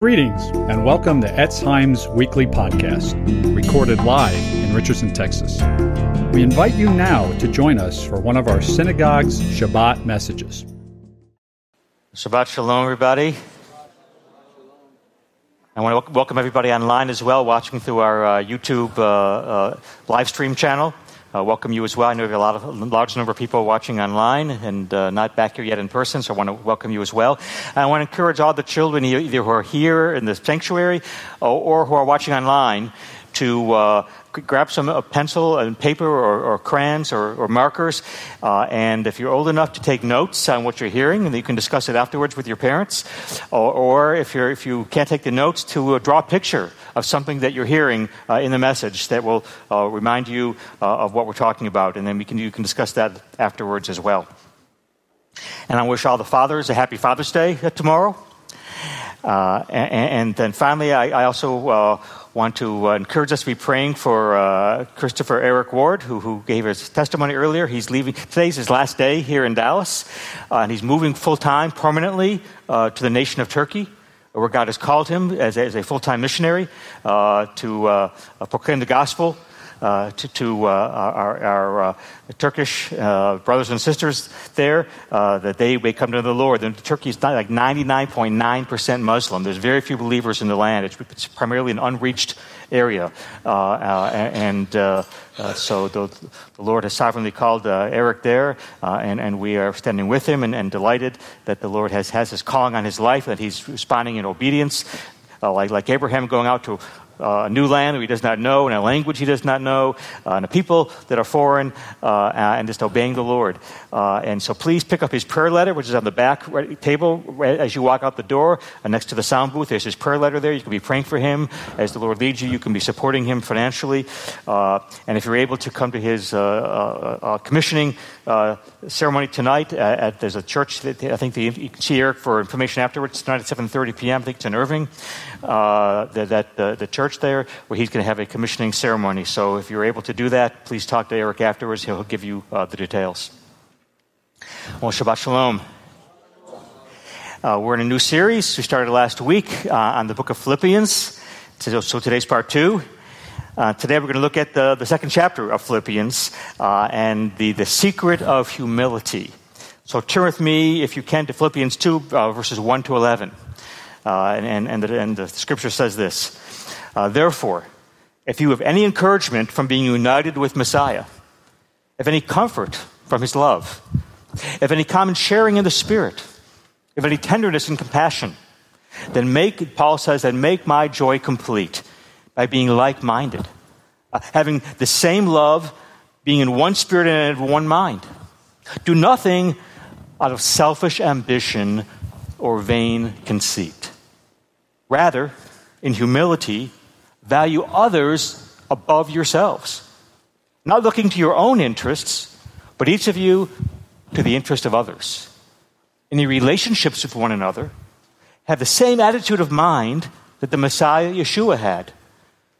Greetings and welcome to Etz Chaim's weekly podcast, recorded live in Richardson, Texas. We invite you now to join us for one of our synagogue's Shabbat messages. Shabbat Shalom, everybody. I want to welcome everybody online as well, watching through our uh, YouTube uh, uh, live stream channel uh, welcome you as well. I know we have a lot of, a large number of people watching online and uh, not back here yet in person, so I want to welcome you as well. And I want to encourage all the children, either who are here in the sanctuary or, or who are watching online, to uh, grab some a pencil and paper or, or crayons or, or markers. Uh, and if you're old enough to take notes on what you're hearing, and you can discuss it afterwards with your parents. Or, or if, you're, if you can't take the notes, to uh, draw a picture of something that you're hearing uh, in the message that will uh, remind you uh, of what we're talking about. And then we can, you can discuss that afterwards as well. And I wish all the fathers a happy Father's Day tomorrow. Uh, and, and, then finally, I, I also uh, want to uh, encourage us to be praying for uh, Christopher Eric Ward, who, who, gave his testimony earlier. He's leaving. Today's his last day here in Dallas, uh, and he's moving full time permanently uh, to the nation of Turkey, where God has called him as a, as a full time missionary uh, to uh, proclaim the gospel to, to uh, our, our uh, Turkish uh, brothers and sisters there uh, that they may come to the Lord. And Turkey is like 99.9% Muslim. There's very few believers in the land. It's, it's primarily an unreached area. and so the, the, Lord has sovereignly called Eric there, and, and we are standing with him and, and delighted that the Lord has, has his calling on his life, that he's responding in obedience. Uh, like, like Abraham going out to uh, a new land that he does not know, and a language he does not know, uh, and a people that are foreign, uh, and just obeying the Lord. Uh, and so please pick up his prayer letter, which is on the back table as you walk out the door, uh, next to the sound booth. There's his prayer letter there. You can be praying for him as the Lord leads you. You can be supporting him financially. Uh, and if you're able to come to his commissioning ceremony tonight, at, there's a church that I think the, you can see Eric for information afterwards tonight at 7:30 p.m. I think it's in Irving. that, that the church church there where he's going to have a commissioning ceremony. So if you're able to do that, please talk to Eric afterwards. He'll give you uh, the details. Well, Shabbat Shalom. Uh, we're in a new series. We started last week uh, on the book of Philippians. So today's part two. Uh, today we're going to look at the, the second chapter of Philippians uh, and the, the secret of humility. So turn with me, if you can, to Philippians 2, uh, verses 1 to 11. Uh, and, and, the, and the scripture says this uh, Therefore, if you have any encouragement from being united with Messiah, if any comfort from his love, if any common sharing in the Spirit, if any tenderness and compassion, then make, Paul says, then make my joy complete by being like minded, uh, having the same love, being in one spirit and in one mind. Do nothing out of selfish ambition or vain conceit. Rather, in humility, value others above yourselves. Not looking to your own interests, but each of you to the interest of others. In your relationships with one another, have the same attitude of mind that the Messiah Yeshua had,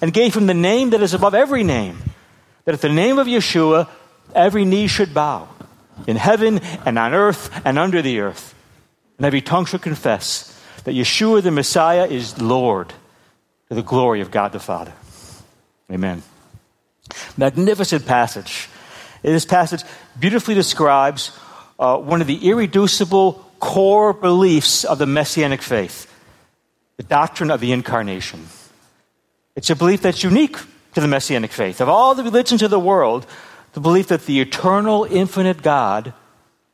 and gave him the name that is above every name, that at the name of Yeshua, every knee should bow in heaven and on earth and under the earth, and every tongue should confess that Yeshua the Messiah is Lord to the glory of God the Father. Amen. Magnificent passage. This passage beautifully describes uh, one of the irreducible core beliefs of the Messianic faith the doctrine of the incarnation. It's a belief that's unique to the Messianic faith. Of all the religions of the world, the belief that the eternal, infinite God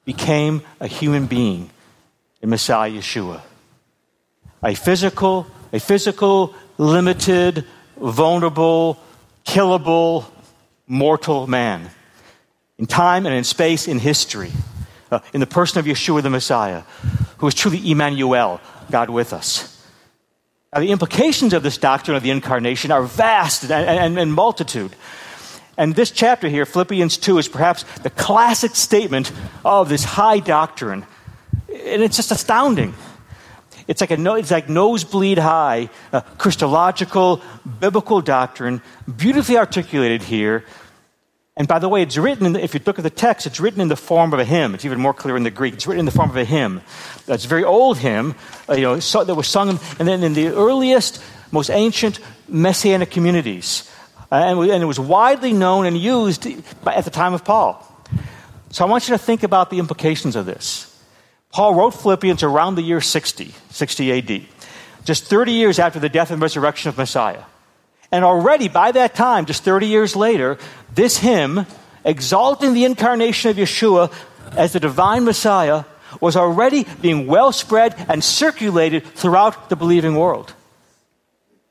became a human being in Messiah Yeshua. A physical, a physical, limited, vulnerable, killable, mortal man. In time and in space, in history, uh, in the person of Yeshua the Messiah, who is truly Emmanuel, God with us. Now, the implications of this doctrine of the incarnation are vast and, and, and multitude. And this chapter here, Philippians 2, is perhaps the classic statement of this high doctrine. And it's just astounding. It's like, a, it's like nosebleed high, uh, Christological, biblical doctrine, beautifully articulated here. And by the way, it's written, the, if you look at the text, it's written in the form of a hymn. It's even more clear in the Greek. It's written in the form of a hymn. That's a very old hymn, uh, you know, that was sung, and then in the earliest, most ancient Messianic communities. Uh, and, and, it was widely known and used at the time of Paul. So I want you to think about the implications of this. Paul wrote Philippians around the year 60, 60 AD, just 30 years after the death and resurrection of Messiah. And already by that time, just 30 years later, this hymn, exalting the incarnation of Yeshua as the divine Messiah, was already being well spread and circulated throughout the believing world.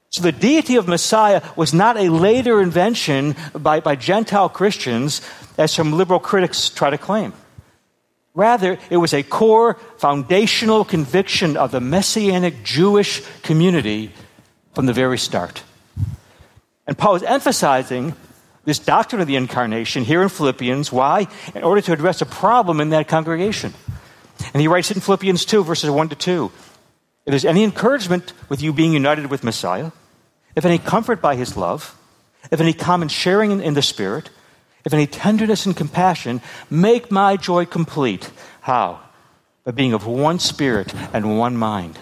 So the deity of Messiah was not a later invention by, by Gentile Christians, as some liberal critics try to claim. Rather, it was a core foundational conviction of the Messianic Jewish community from the very start. And Paul is emphasizing this doctrine of the incarnation here in Philippians. Why? In order to address a problem in that congregation. And he writes it in Philippians 2, verses 1 to 2. If there's any encouragement with you being united with Messiah, if any comfort by his love, if any common sharing in, in the Spirit, if any tenderness and compassion, make my joy complete. How? By being of one spirit and one mind.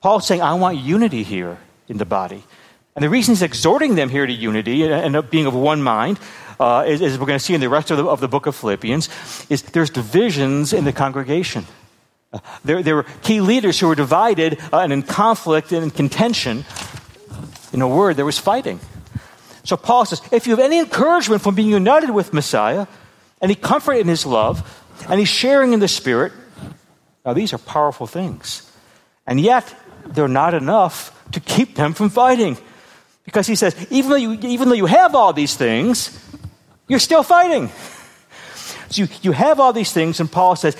Paul's saying, I want unity here in the body. And the reason he's exhorting them here to unity and being of one mind, uh, as, as, we're going to see in the rest of the, of the, book of Philippians, is there's divisions in the congregation. There, there, were key leaders who were divided uh, and in conflict and in contention. In a word, there was fighting. So Paul says, if you have any encouragement from being united with Messiah, any comfort in his love, any sharing in the Spirit, now these are powerful things. And yet, they're not enough to keep them from fighting. Because he says, even though you, even though you have all these things, you're still fighting. So you, you have all these things, and Paul says,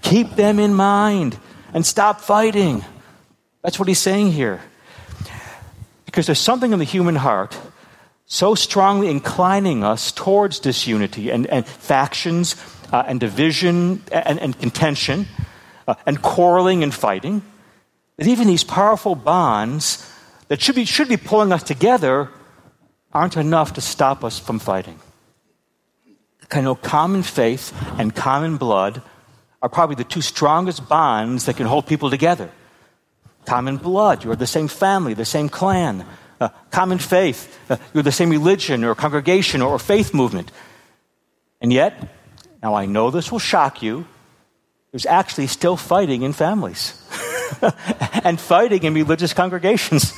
keep them in mind and stop fighting. That's what he's saying here. Because there's something in the human heart so strongly inclining us towards disunity and, and factions uh, and division and, and contention uh, and quarreling and fighting that even these powerful bonds that should be, should be pulling us together aren't enough to stop us from fighting. I know common faith and common blood are probably the two strongest bonds that can hold people together. Common blood, you're the same family, the same clan. Uh, common faith, uh, you're the same religion or congregation or faith movement. And yet, now I know this will shock you, there's actually still fighting in families and fighting in religious congregations.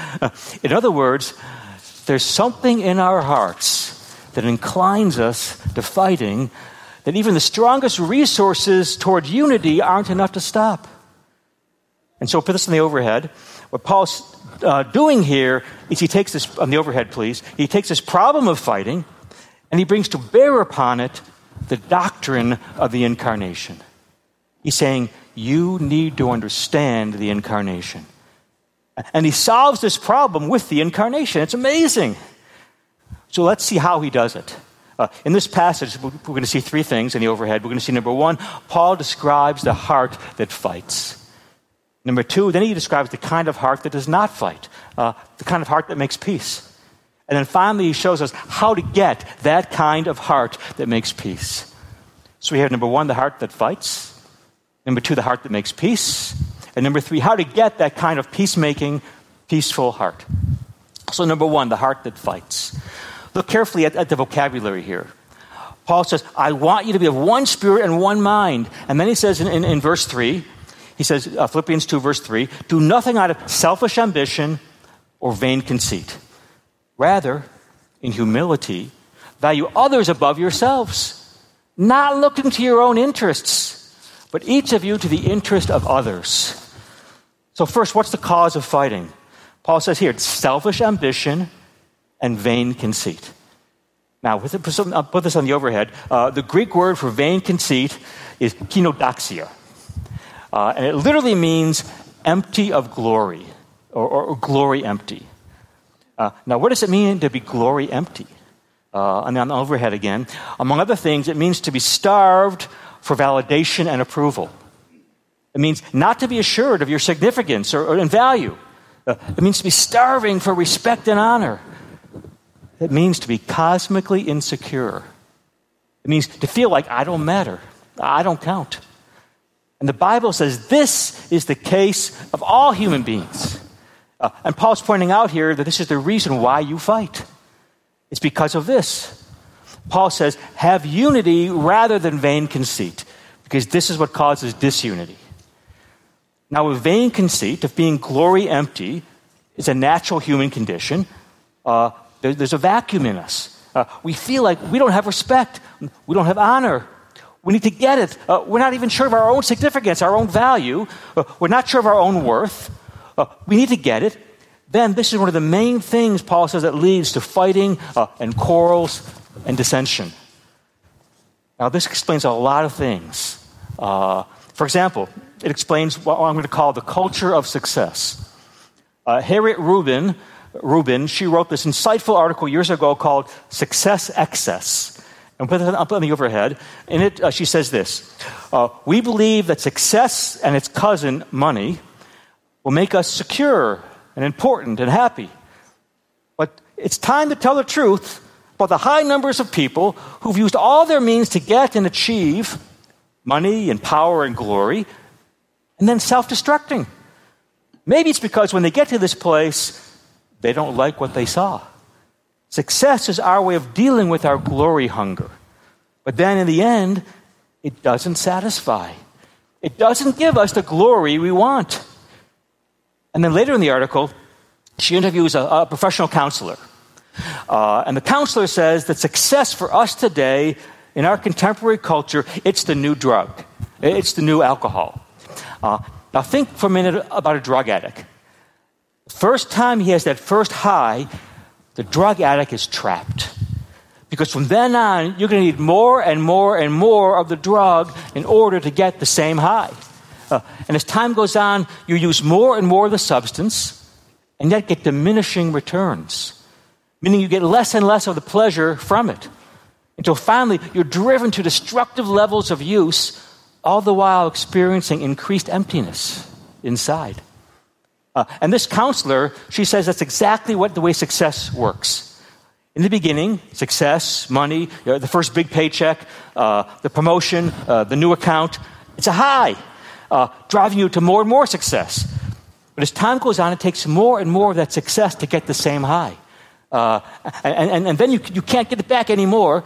in other words, there's something in our hearts that inclines us to fighting that even the strongest resources toward unity aren't enough to stop. And so, put this in the overhead. What Paul's uh, doing here is he takes this, on the overhead, please, he takes this problem of fighting and he brings to bear upon it the doctrine of the incarnation. He's saying, you need to understand the incarnation. And he solves this problem with the incarnation. It's amazing. So let's see how he does it. Uh, in this passage, we're going to see three things in the overhead. We're going to see number one, Paul describes the heart that fights. Number two, then he describes the kind of heart that does not fight, uh, the kind of heart that makes peace. And then finally, he shows us how to get that kind of heart that makes peace. So we have number one, the heart that fights. Number two, the heart that makes peace. And number three, how to get that kind of peacemaking, peaceful heart. So, number one, the heart that fights. Look carefully at, at, the vocabulary here. Paul says, I want you to be of one spirit and one mind. And then he says in, in, in verse 3, he says, uh, Philippians 2, verse 3, do nothing out of selfish ambition or vain conceit. Rather, in humility, value others above yourselves, not looking to your own interests but each of you to the interest of others. So, first, what's the cause of fighting? Paul says here it's selfish ambition and vain conceit. Now, with it, I'll put this on the overhead. Uh, the Greek word for vain conceit is kenodoxia. Uh, and it literally means empty of glory, or, or glory empty. Uh, now, what does it mean to be glory empty? Uh, and on the overhead again. Among other things, it means to be starved for validation and approval. It means not to be assured of your significance or, or in value. Uh, it means to be starving for respect and honor. It means to be cosmically insecure. It means to feel like I don't matter, I don't count. And the Bible says this is the case of all human beings. Uh, and Paul's pointing out here that this is the reason why you fight. It's because of this. Paul says, have unity rather than vain conceit, because this is what causes disunity. Now, a vain conceit of being glory empty is a natural human condition. Uh, there, there's a vacuum in us. Uh, we feel like we don't have respect, we don't have honor. We need to get it. Uh, we're not even sure of our own significance, our own value. Uh, we're not sure of our own worth. Uh, we need to get it. Then, this is one of the main things Paul says that leads to fighting uh, and quarrels and dissension. Now, this explains a lot of things. Uh, for example, it explains what I'm going to call the culture of success. Uh, Harriet Rubin, Rubin, she wrote this insightful article years ago called Success Excess. And put it up on the overhead. In it, uh, she says this uh, We believe that success and its cousin, money, will make us secure and important and happy. But it's time to tell the truth the high numbers of people who've used all their means to get and achieve money and power and glory, and then self destructing. Maybe it's because when they get to this place, they don't like what they saw. Success is our way of dealing with our glory hunger. But then in the end, it doesn't satisfy. It doesn't give us the glory we want. And then later in the article, she interviews a, a professional counselor. Uh, and the counselor says that success for us today in our contemporary culture, it's the new drug. It's the new alcohol. Uh, now think for a minute about a drug addict. First time he has that first high, the drug addict is trapped. Because from then on, you're going to need more and more and more of the drug in order to get the same high. Uh, and as time goes on, you use more and more of the substance, and yet get diminishing returns, meaning you get less and less of the pleasure from it. Until finally, you're driven to destructive levels of use, all the while experiencing increased emptiness inside. Uh, and this counselor, she says that's exactly what the way success works. In the beginning, success, money, you know, the first big paycheck, uh, the promotion, uh, the new account, it's a high, uh, driving you to more and more success. But as time goes on, it takes more and more of that success to get the same high. Uh, and, and, and, then you, you can't get it back anymore,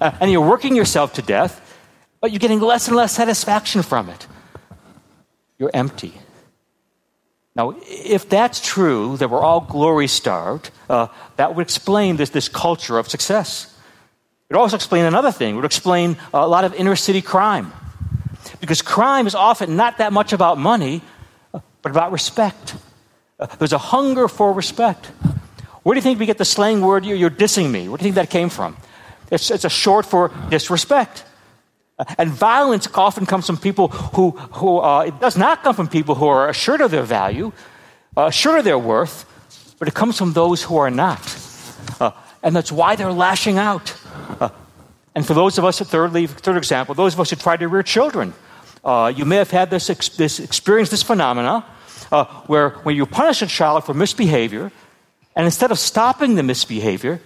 uh, and you're working yourself to death, but you're getting less and less satisfaction from it. You're empty. Now, if that's true, that we're all glory starved, uh, that would explain this, this culture of success. It would also explain another thing. It would explain a lot of inner city crime. Because crime is often not that much about money, but about respect. Uh, there's a hunger for respect. Where do you think we get the slang word, you're, dissing me? Where do you think that came from? It's, it's a short for disrespect. And violence often comes from people who, who uh, it does not come from people who are assured of their value, uh, assured of their worth, but it comes from those who are not. Uh, and that's why they're lashing out. Uh, and for those of us, thirdly, third example, those of us who try to rear children, uh, you may have had this, ex- this experience, this phenomena, uh, where when you punish a child for misbehavior, and instead of stopping the misbehavior,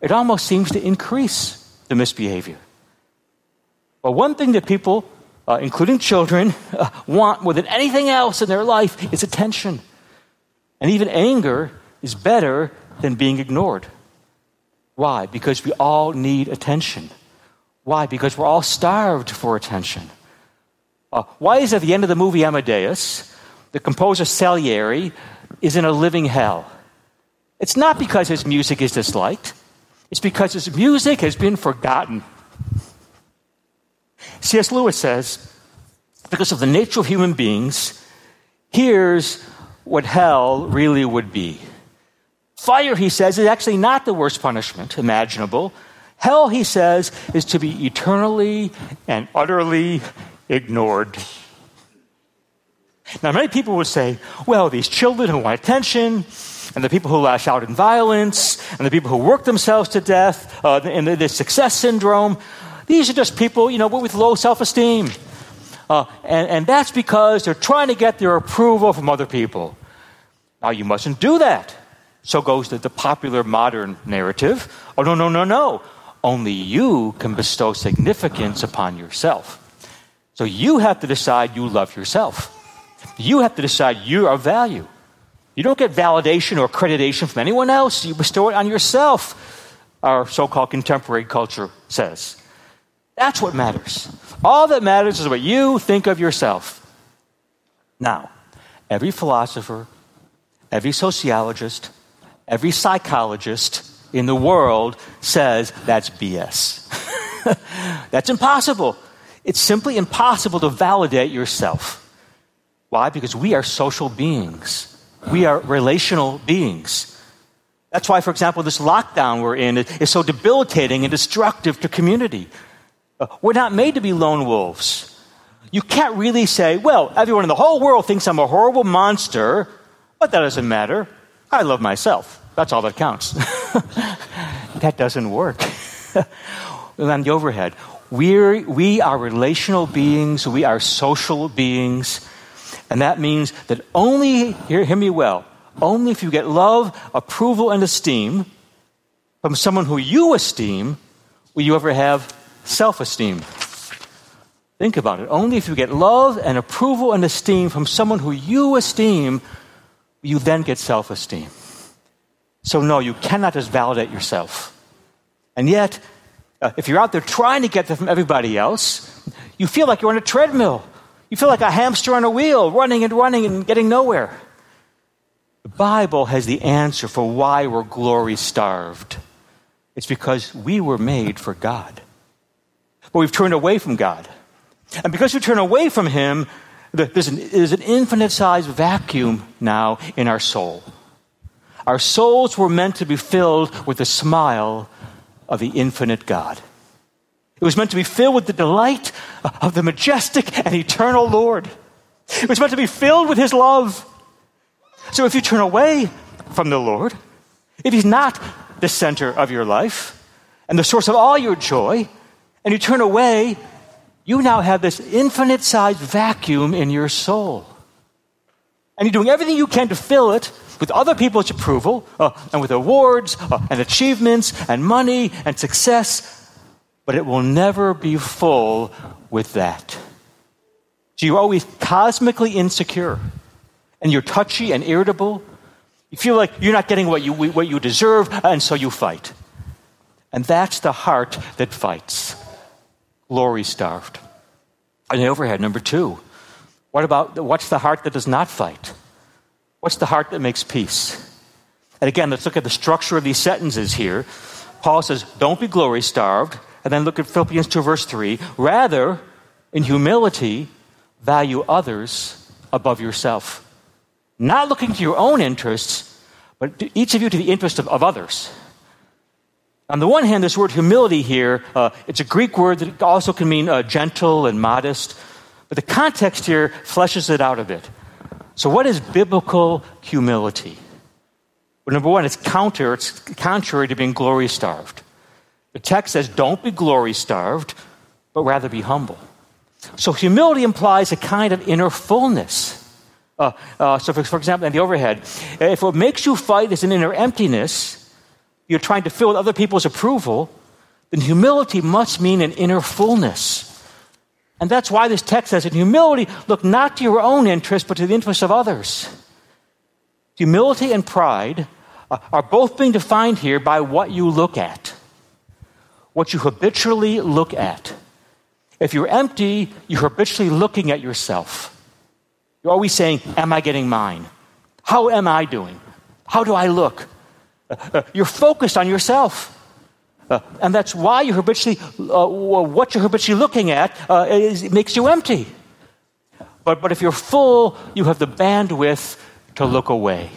it almost seems to increase the misbehavior. But one thing that people, uh, including children, uh, want more than anything else in their life is attention. And even anger is better than being ignored. Why? Because we all need attention. Why? Because we're all starved for attention. Uh, why is at the end of the movie Amadeus, the composer Salieri is in a living hell? It's not because his music is disliked, it's because his music has been forgotten. C.S. Lewis says, because of the nature of human beings, here's what hell really would be. Fire, he says, is actually not the worst punishment imaginable. Hell, he says, is to be eternally and utterly ignored. Now, many people would say, well, these children who want attention, and the people who lash out in violence, and the people who work themselves to death, uh, and the, the, success syndrome, these are just people, you know, with low self esteem. Uh, and, and that's because they're trying to get their approval from other people. Now, you mustn't do that. So goes the, the popular modern narrative. Oh, no, no, no, no. Only you can bestow significance upon yourself. So you have to decide you love yourself. You have to decide you are value. You don't get validation or accreditation from anyone else. You bestow it on yourself, our so called contemporary culture says. That's what matters. All that matters is what you think of yourself. Now, every philosopher, every sociologist, every psychologist in the world says that's BS. that's impossible. It's simply impossible to validate yourself. Why? Because we are social beings. We are relational beings. That's why, for example, this lockdown we're in is so debilitating and destructive to community. Uh, we're not made to be lone wolves. You can't really say, well, everyone in the whole world thinks I'm a horrible monster, but that doesn't matter. I love myself. That's all that counts. that doesn't work. on the overhead, we're, we are relational beings, we are social beings. And that means that only, hear, hear me well, only if you get love, approval, and esteem from someone who you esteem will you ever have self esteem. Think about it. Only if you get love and approval and esteem from someone who you esteem, you then get self esteem. So, no, you cannot just validate yourself. And yet, uh, if you're out there trying to get that from everybody else, you feel like you're on a treadmill. You feel like a hamster on a wheel, running and running and getting nowhere. The Bible has the answer for why we're glory starved. It's because we were made for God. But we've turned away from God. And because we turn away from Him, there's an, there's an infinite sized vacuum now in our soul. Our souls were meant to be filled with the smile of the infinite God. It was meant to be filled with the delight of the majestic and eternal Lord. It was meant to be filled with His love. So if you turn away from the Lord, if He's not the center of your life and the source of all your joy, and you turn away, you now have this infinite sized vacuum in your soul. And you're doing everything you can to fill it with other people's approval uh, and with awards uh, and achievements and money and success but it will never be full with that. So you're always cosmically insecure, and you're touchy and irritable. You feel like you're not getting what you, what you deserve, and so you fight. And that's the heart that fights. Glory starved. And the overhead, number two. What about what's the heart that does not fight? What's the heart that makes peace? And again, let's look at the structure of these sentences here. Paul says, Don't be glory starved. And then look at Philippians 2, verse 3. Rather, in humility, value others above yourself. Not looking to your own interests, but each of you to the interest of, of others. On the one hand, this word humility here, uh, it's a Greek word that also can mean uh, gentle and modest, but the context here fleshes it out a bit. So, what is biblical humility? Well, number one, it's counter, it's contrary to being glory starved. The text says, don't be glory starved, but rather be humble. So humility implies a kind of inner fullness. Uh, uh, so, for, for, example, in the overhead, if what makes you fight is an inner emptiness, you're trying to fill with other people's approval, then humility must mean an inner fullness. And that's why this text says, in humility, look not to your own interest, but to the interest of others. Humility and pride uh, are both being defined here by what you look at what you habitually look at. If you're empty, you're habitually looking at yourself. You're always saying, Am I getting mine? How am I doing? How do I look? You're focused on yourself. Uh, and that's why you're habitually, uh, what you're habitually looking at uh, is, makes you empty. But, but if you're full, you have the bandwidth to look away.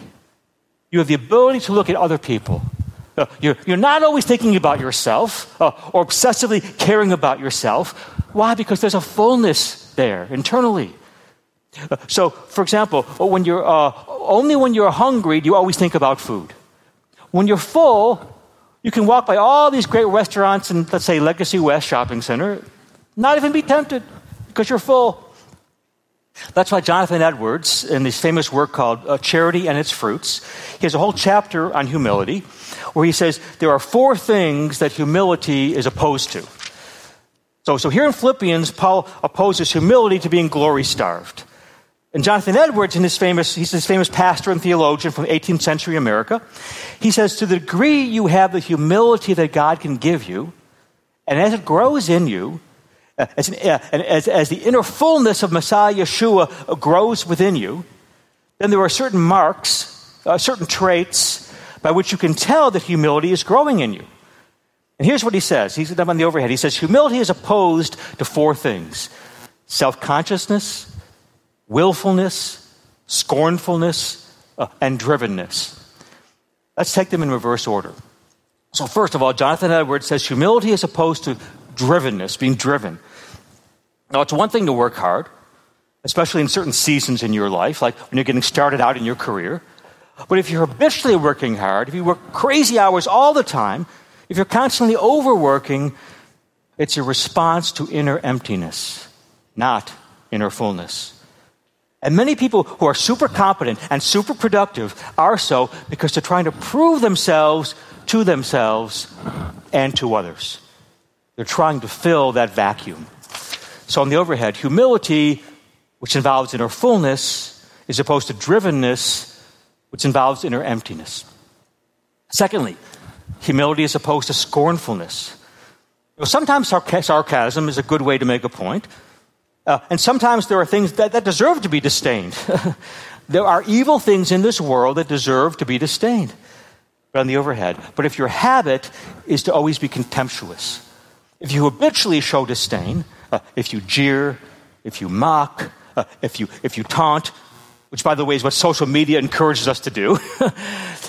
You have the ability to look at other people. Uh, you're, you're not always thinking about yourself uh, or obsessively caring about yourself. Why? Because there's a fullness there internally. So, for example, when you're, uh, only when you're hungry do you always think about food. When you're full, you can walk by all these great restaurants in, let's say, Legacy West Shopping Center, not even be tempted because you're full. That's why Jonathan Edwards, in his famous work called uh, Charity and Its Fruits, he has a whole chapter on humility where he says there are four things that humility is opposed to. So, so here in Philippians, Paul opposes humility to being glory starved. And Jonathan Edwards, in his famous, he's this famous pastor and theologian from 18th century America, he says, to the degree you have the humility that God can give you, and as it grows in you, as, uh, as, as the inner fullness of Messiah Yeshua grows within you, then there are certain marks, uh, certain traits by which you can tell that humility is growing in you. And here's what he says. He's up on the overhead. He says, Humility is opposed to four things self consciousness, willfulness, scornfulness, uh, and drivenness. Let's take them in reverse order. So, first of all, Jonathan Edwards says humility is opposed to drivenness, being driven. Now, it's one thing to work hard, especially in certain seasons in your life, like when you're getting started out in your career. But if you're habitually working hard, if you work crazy hours all the time, if you're constantly overworking, it's a response to inner emptiness, not inner fullness. And many people who are super competent and super productive are so because they're trying to prove themselves to themselves and to others. They're trying to fill that vacuum. So, on the overhead, humility, which involves inner fullness, is opposed to drivenness, which involves inner emptiness. Secondly, humility is opposed to scornfulness. sometimes sarcasm is a good way to make a point, uh, and sometimes there are things that, that deserve to be disdained. there are evil things in this world that deserve to be disdained. But on the overhead. But if your habit is to always be contemptuous, if you habitually show disdain, uh, if you jeer, if you mock, uh, if, you, if you taunt, which, by the way, is what social media encourages us to do,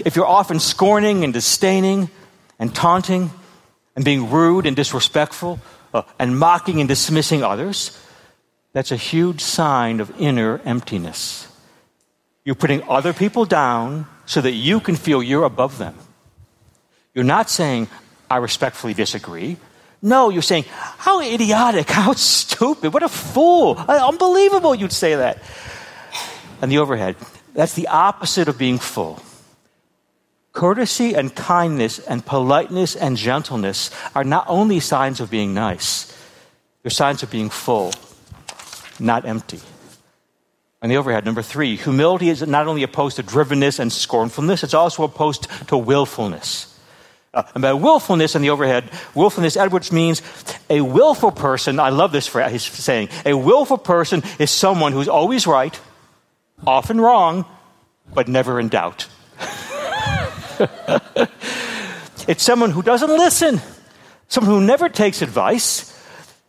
if you're often scorning and disdaining and taunting and being rude and disrespectful uh, and mocking and dismissing others, that's a huge sign of inner emptiness. You're putting other people down so that you can feel you're above them. You're not saying, I respectfully disagree. No, you're saying, how idiotic, how stupid, what a fool. Uh, unbelievable you'd say that. And the overhead, that's the opposite of being full. Courtesy and kindness and politeness and gentleness are not only signs of being nice, they're signs of being full not empty. On the overhead, number three, humility is not only opposed to drivenness and scornfulness, it's also opposed to willfulness. Uh, and by willfulness on the overhead, willfulness, Edwards means a willful person. I love this phrase, he's saying. A willful person is someone who's always right, often wrong, but never in doubt. it's someone who doesn't listen, someone who never takes advice,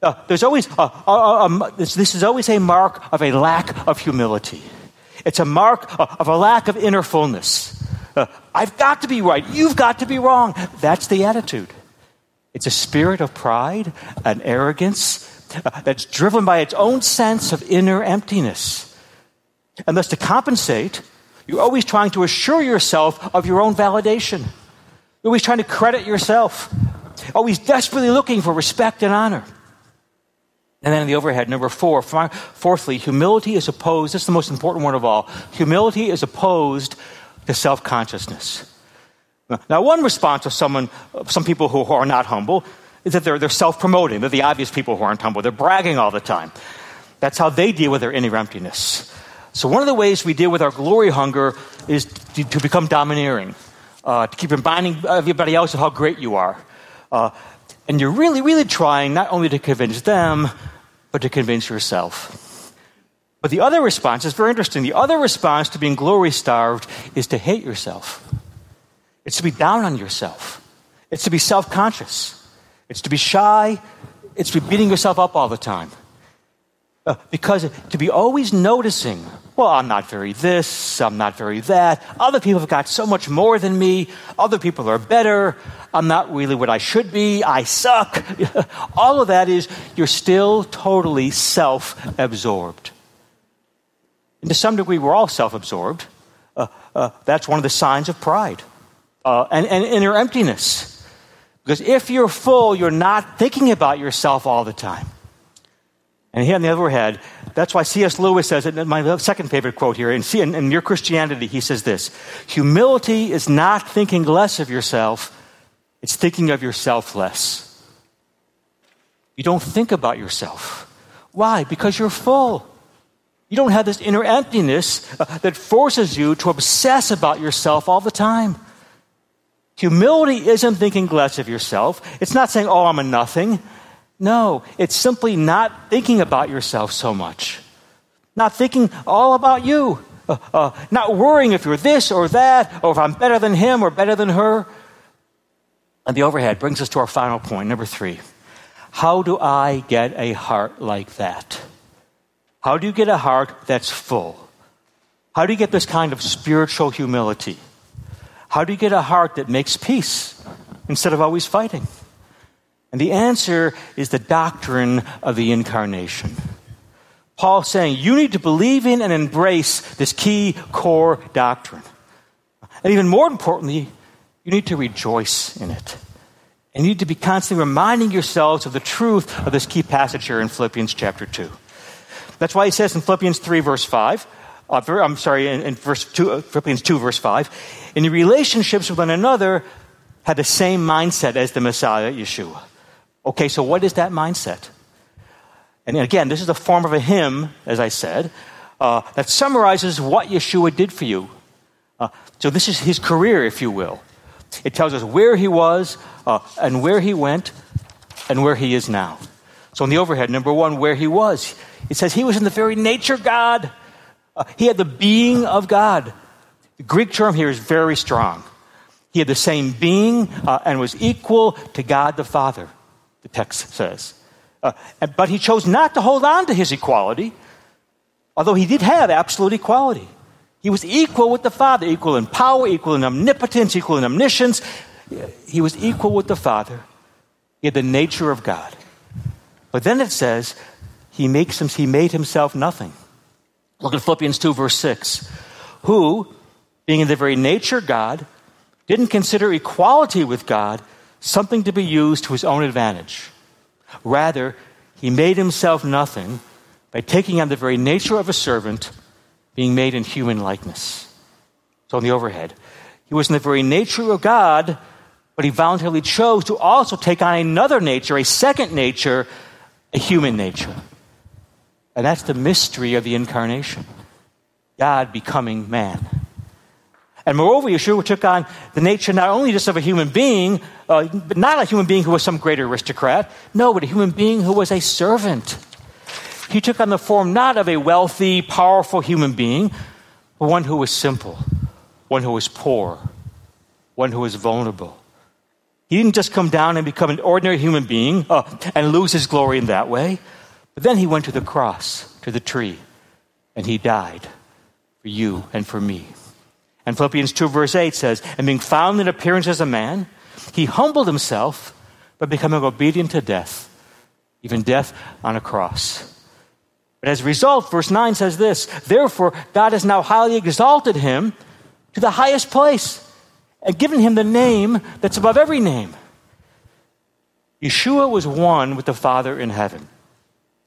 uh, there's always a, a, a, this, this, is always a mark of a lack of humility. It's a mark of a lack of inner fullness. I've got to be right. You've got to be wrong. That's the attitude. It's a spirit of pride and arrogance uh, that's driven by its own sense of inner emptiness. And thus, to compensate, you're always trying to assure yourself of your own validation. You're always trying to credit yourself, always desperately looking for respect and honor. And then in the overhead, number four, fourthly, humility is opposed, this is the most important one of all. Humility is opposed to self consciousness. Now, one response of someone, some people who are not humble is that they're, they're self promoting. They're the obvious people who aren't humble. They're bragging all the time. That's how they deal with their inner emptiness. So, one of the ways we deal with our glory hunger is to, to become domineering, uh, to keep reminding everybody else of how great you are. Uh, and you're really, really trying not only to convince them, but to convince yourself. But the other response is very interesting. The other response to being glory starved is to hate yourself. It's to be down on yourself. It's to be self conscious. It's to be shy. It's to be beating yourself up all the time. Uh, because to be always noticing, well, I'm not very this, I'm not very that, other people have got so much more than me, other people are better, I'm not really what I should be, I suck. All of that is you're still totally self absorbed. And to some degree, we're all self absorbed. Uh, uh, that's one of the signs of pride uh, and, and inner emptiness. Because if you're full, you're not thinking about yourself all the time. And here on the other hand, that's why C.S. Lewis says, and my second favorite quote here, in, in, in Mere Christianity, he says this Humility is not thinking less of yourself, it's thinking of yourself less. You don't think about yourself. Why? Because you're full. You don't have this inner emptiness uh, that forces you to obsess about yourself all the time. Humility isn't thinking less of yourself. It's not saying, oh, I'm a nothing. No, it's simply not thinking about yourself so much. Not thinking all about you. Uh, uh, not worrying if you're this or that, or if I'm better than him or better than her. And the overhead brings us to our final point, number three. How do I get a heart like that? How do you get a heart that's full? How do you get this kind of spiritual humility? How do you get a heart that makes peace instead of always fighting? And the answer is the doctrine of the incarnation. Paul saying you need to believe in and embrace this key core doctrine. And even more importantly, you need to rejoice in it. And you need to be constantly reminding yourselves of the truth of this key passage here in Philippians chapter 2. That's why he says in Philippians 3, verse 5, uh, I'm sorry, in, in verse 2, uh, Philippians 2, verse 5, in your relationships with one another, have the same mindset as the Messiah, Yeshua. Okay, so what is that mindset? And again, this is the form of a hymn, as I said, uh, that summarizes what Yeshua did for you. Uh, so this is his career, if you will. It tells us where he was uh, and where he went and where he is now. So, in the overhead, number one, where he was. It says he was in the very nature God. Uh, he had the being of God. The Greek term here is very strong. He had the same being uh, and was equal to God the Father, the text says. Uh, but he chose not to hold on to his equality, although he did have absolute equality. He was equal with the Father, equal in power, equal in omnipotence, equal in omniscience. He was equal with the Father. He had the nature of God. But then it says, he, makes him, he made himself nothing. Look at Philippians 2, verse 6. Who, being in the very nature God, didn't consider equality with God something to be used to his own advantage. Rather, he made himself nothing by taking on the very nature of a servant being made in human likeness. So on the overhead, he was in the very nature of God, but he voluntarily chose to also take on another nature, a second nature, a human nature. And that's the mystery of the incarnation God becoming man. And moreover, Yeshua took on the nature not only just of a human being, uh, but not a human being who was some great aristocrat, no, but a human being who was a servant. He took on the form not of a wealthy, powerful human being, but one who was simple, one who was poor, one who was vulnerable. He didn't just come down and become an ordinary human being uh, and lose his glory in that way, but then he went to the cross, to the tree, and he died for you and for me. And Philippians 2, verse 8 says, And being found in appearance as a man, he humbled himself by becoming obedient to death, even death on a cross. But as a result, verse 9 says this Therefore, God has now highly exalted him to the highest place and given him the name that's above every name. Yeshua was one with the Father in heaven,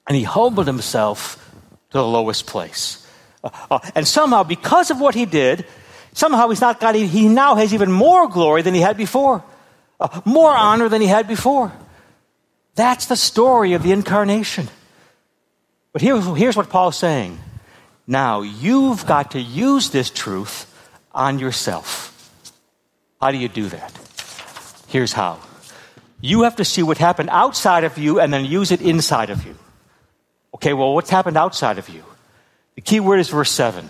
and he humbled himself to the lowest place. Uh, uh, and somehow, because of what he did, somehow he's not got, he now has even more glory than he had before, uh, more honor than he had before. That's the story of the incarnation. But here's, here's what Paul's saying. Now, you've got to use this truth on yourself. How do you do that? Here's how. You have to see what happened outside of you and then use it inside of you. Okay, well, what's happened outside of you? The key word is verse 7.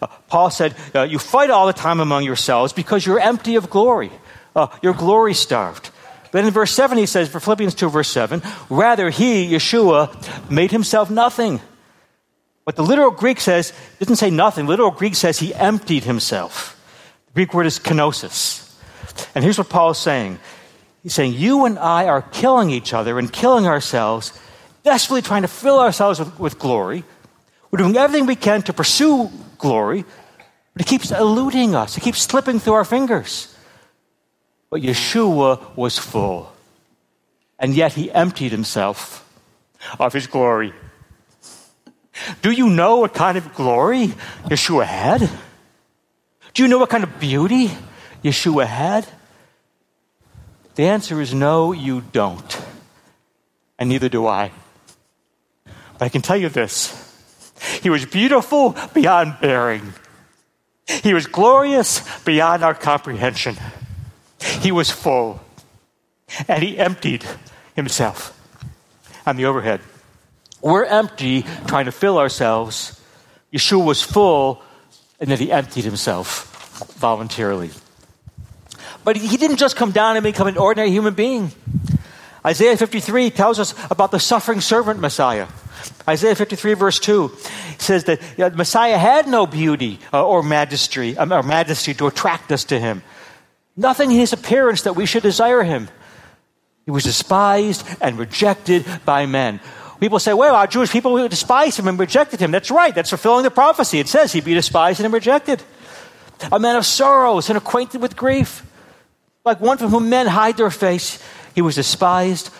Uh, Paul said, uh, You fight all the time among yourselves because you're empty of glory. Uh, you're glory starved. But in verse 7, he says, for Philippians 2, verse 7, rather he, Yeshua, made himself nothing. But the literal Greek says, doesn't say nothing. The literal Greek says he emptied himself. The Greek word is kenosis. And here's what Paul is saying He's saying, You and I are killing each other and killing ourselves, desperately trying to fill ourselves with, with glory. We're doing everything we can to pursue glory, but it keeps eluding us. It keeps slipping through our fingers. But Yeshua was full, and yet he emptied himself of his glory. Do you know what kind of glory Yeshua had? Do you know what kind of beauty Yeshua had? The answer is no, you don't. And neither do I. I can tell you this He was beautiful beyond bearing, He was glorious beyond our comprehension. He was full, and He emptied Himself on the overhead. We're empty trying to fill ourselves. Yeshua was full, and then he emptied himself voluntarily. But he didn't just come down and become an ordinary human being. Isaiah 53 tells us about the suffering servant Messiah. Isaiah 53, verse 2 says that Messiah had no beauty uh, or majesty, um, or majesty to attract us to him. Nothing in his appearance that we should desire him. He was despised and rejected by men. People say, well, our Jewish people despised him and rejected him. That's right. That's fulfilling the prophecy. It says he'd be despised and rejected. A man of sorrows and acquainted with grief. Like one from whom men hide their face. He was despised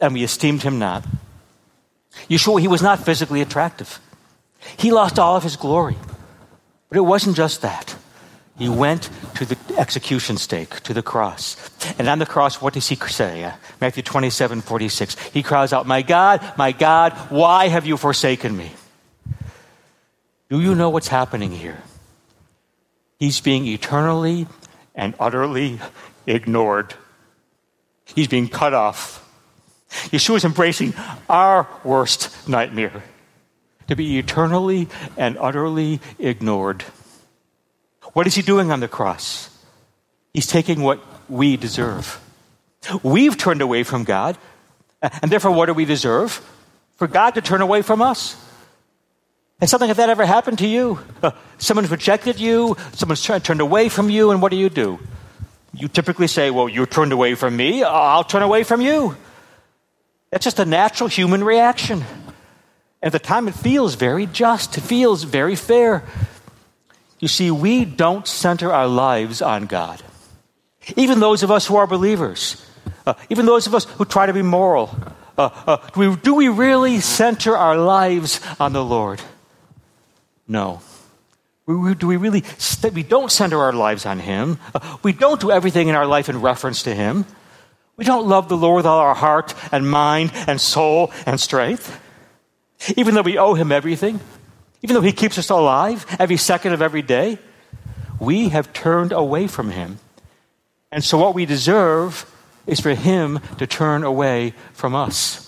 and we esteemed him not. Yeshua, he was not physically attractive. He lost all of his glory. But it wasn't just that. He went to the execution stake, to the cross. And on the cross, what does he say? Uh, Matthew 27 46. He cries out, My God, my God, why have you forsaken me? Do you know what's happening here? He's being eternally and utterly ignored. He's being cut off. Yeshua is embracing our worst nightmare to be eternally and utterly ignored. What is he doing on the cross? He's taking what we deserve. We've turned away from God, and therefore, what do we deserve? For God to turn away from us. Has something like that ever happened to you? Uh, someone's rejected you, someone's turned away from you, and what do you do? You typically say, Well, you turned away from me, I'll turn away from you. That's just a natural human reaction. And at the time, it feels very just, it feels very fair. You see, we don't center our lives on God. Even those of us who are believers, uh, even those of us who try to be moral, uh, uh, do, we, do we really center our lives on the Lord? No. We, we, do we really? St- we don't center our lives on Him. Uh, we don't do everything in our life in reference to Him. We don't love the Lord with all our heart and mind and soul and strength, even though we owe Him everything. Even though He keeps us alive every second of every day, we have turned away from Him. And so, what we deserve is for Him to turn away from us.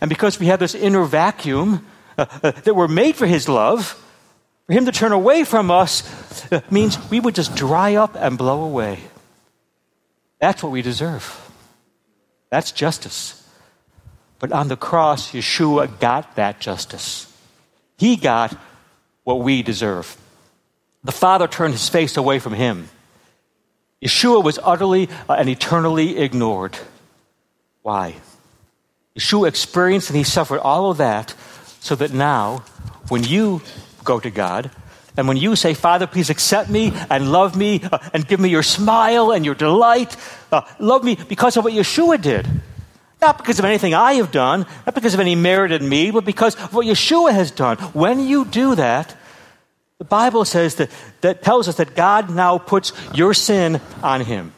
And because we have this inner vacuum uh, uh, that we're made for His love, for Him to turn away from us uh, means we would just dry up and blow away. That's what we deserve. That's justice. But on the cross, Yeshua got that justice. He got what we deserve. The Father turned his face away from him. Yeshua was utterly uh, and eternally ignored. Why? Yeshua experienced and he suffered all of that so that now, when you go to God, and when you say, Father, please accept me and love me uh, and give me your smile and your delight, uh, love me because of what Yeshua did. Not because of anything I have done, not because of any merit in me, but because of what Yeshua has done. When you do that, the Bible says that, that tells us that God now puts your sin on him.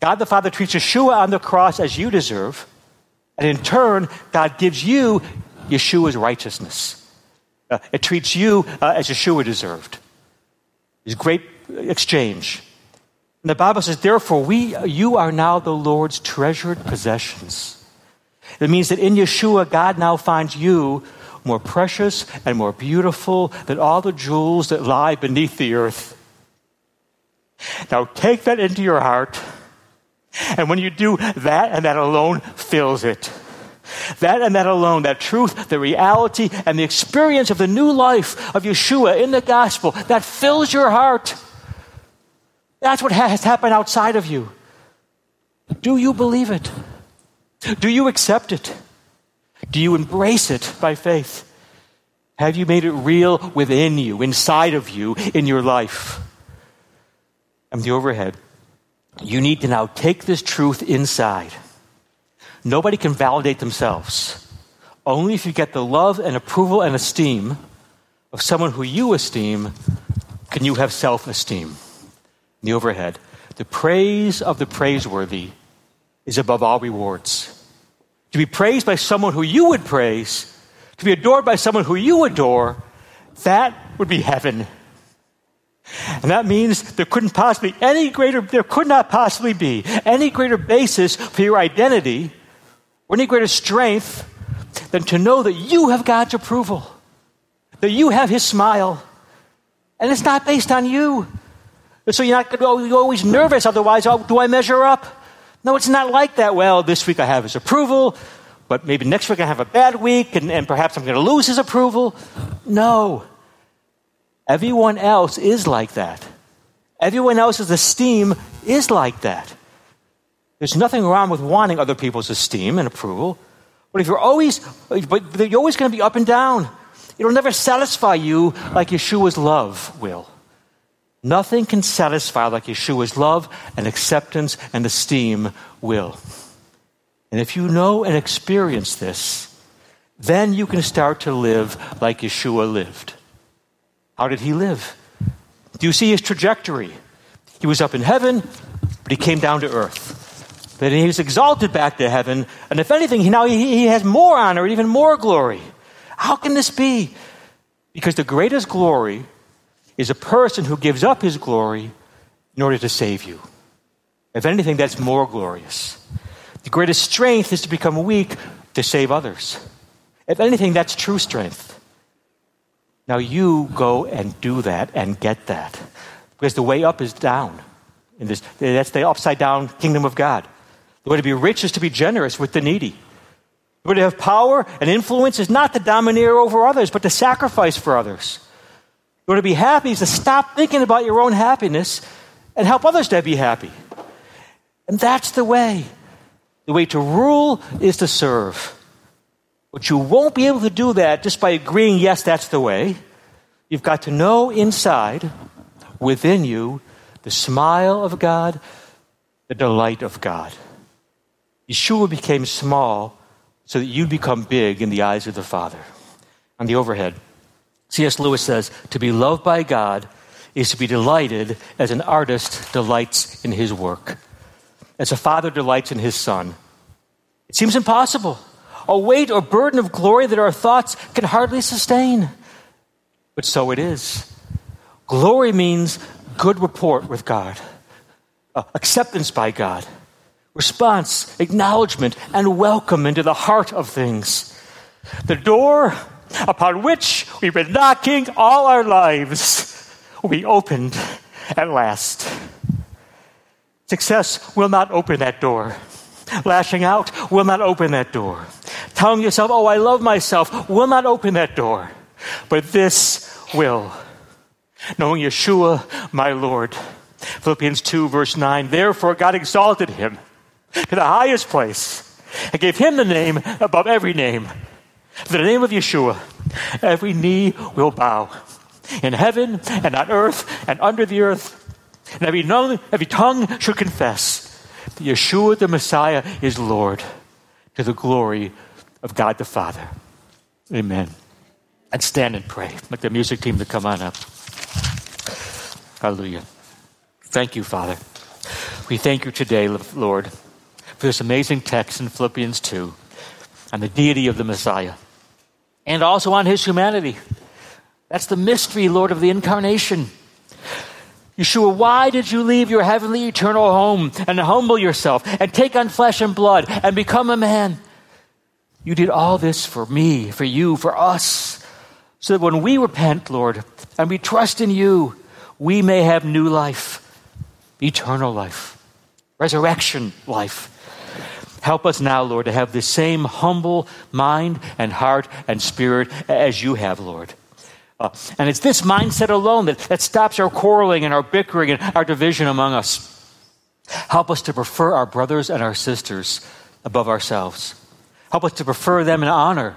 God the Father treats Yeshua on the cross as you deserve, and in turn, God gives you Yeshua's righteousness. Uh, it treats you uh, as Yeshua deserved. It's a great exchange. And the Bible says, therefore, we, you are now the Lord's treasured possessions. It means that in Yeshua, God now finds you more precious and more beautiful than all the jewels that lie beneath the earth. Now take that into your heart. And when you do, that and that alone fills it. That and that alone, that truth, the reality, and the experience of the new life of Yeshua in the gospel, that fills your heart. That's what has happened outside of you. Do you believe it? Do you accept it? Do you embrace it by faith? Have you made it real within you, inside of you, in your life? And the overhead. You need to now take this truth inside. Nobody can validate themselves. Only if you get the love and approval and esteem of someone who you esteem can you have self esteem. The overhead. The praise of the praiseworthy is above all rewards. To be praised by someone who you would praise, to be adored by someone who you adore, that would be heaven. And that means there couldn't possibly any greater there could not possibly be any greater basis for your identity or any greater strength than to know that you have God's approval, that you have His smile, and it's not based on you. So you're not you're always nervous, otherwise, oh, do I measure up? No, it's not like that. Well, this week I have His approval, but maybe next week I have a bad week, and, and perhaps I'm going to lose His approval. No. Everyone else is like that. Everyone else's esteem is like that. There's nothing wrong with wanting other people's esteem and approval. But if you're always, but you're always going to be up and down. It'll never satisfy you like Yeshua's love will. Nothing can satisfy like Yeshua's love and acceptance and esteem will. And if you know and experience this, then you can start to live like Yeshua lived. How did he live? Do you see his trajectory? He was up in heaven, but he came down to earth. Then he was exalted back to heaven, and if anything, now he, he has more honor even more glory. How can this be? Because the greatest glory is a person who gives up his glory in order to save you. If anything, that's more glorious. The greatest strength is to become weak to save others. If anything, that's true strength. Now you go and do that and get that. Because the way up is down. In this, that's the upside down kingdom of God. The way to be rich is to be generous with the needy. The way to have power and influence is not to domineer over others, but to sacrifice for others. The way to be happy is to stop thinking about your own happiness and help others to be happy. And that's the way. The way to rule is to serve. But you won't be able to do that just by agreeing, yes, that's the way. You've got to know inside, within you, the smile of God, the delight of God. Yeshua became small so that you become big in the eyes of the Father. On the overhead, C.S. Lewis says, To be loved by God is to be delighted as an artist delights in his work, as a father delights in his son. It seems impossible, a weight or burden of glory that our thoughts can hardly sustain. But so it is. Glory means good report with God, uh, acceptance by God response, acknowledgement, and welcome into the heart of things. The door upon which we've been knocking all our lives, we opened at last. Success will not open that door. Lashing out will not open that door. Telling yourself, oh, I love myself, will not open that door. But this will. Knowing Yeshua, my Lord. Philippians 2, verse 9. Therefore, God exalted him to the highest place and gave him the name above every name. The name of Yeshua, every knee will bow in heaven and on earth and under the earth, and every, tongue, every tongue should confess that Yeshua the Messiah is Lord to the glory of God the Father. Amen. And stand and pray. Like the music team to come on up. Hallelujah. Thank you, Father. We thank you today, Lord for this amazing text in Philippians 2 on the deity of the Messiah and also on his humanity. That's the mystery, Lord, of the incarnation. Yeshua, why did you leave your heavenly eternal home and humble yourself and take on flesh and blood and become a man? You did all this for me, for you, for us, so that when we repent, Lord, and we trust in you, we may have new life, eternal life, resurrection life. Help us now, Lord, to have the same humble mind and heart and spirit as you have, Lord. Uh, and it's this mindset alone that, that stops our quarreling and our bickering and our division among us. Help us to prefer our brothers and our sisters above ourselves. Help us to prefer them in honor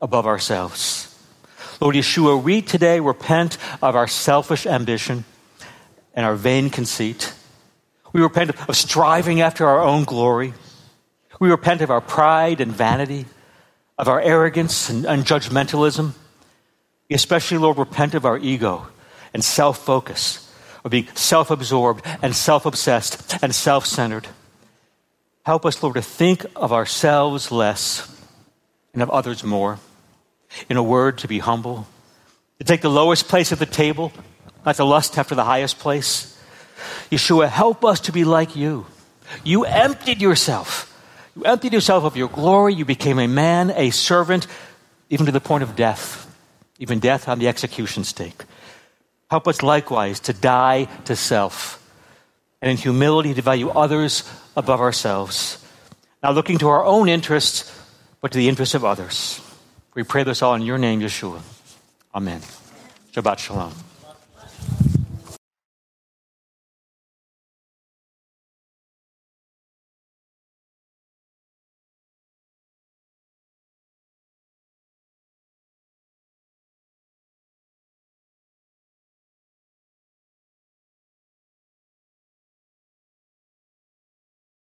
above ourselves. Lord Yeshua, we today repent of our selfish ambition and our vain conceit. We repent of striving after our own glory. We repent of our pride and vanity, of our arrogance and, and judgmentalism. We especially, Lord, repent of our ego and self focus, of being self absorbed and self obsessed and self centered. Help us, Lord, to think of ourselves less and of others more. In a word, to be humble, to take the lowest place at the table, not to lust after the highest place. Yeshua, help us to be like you. You emptied yourself. You emptied yourself of your glory. You became a man, a servant, even to the point of death, even death on the execution stake. Help us likewise to die to self and in humility to value others above ourselves. Not looking to our own interests, but to the interests of others. We pray this all in your name, Yeshua. Amen. Shabbat Shalom.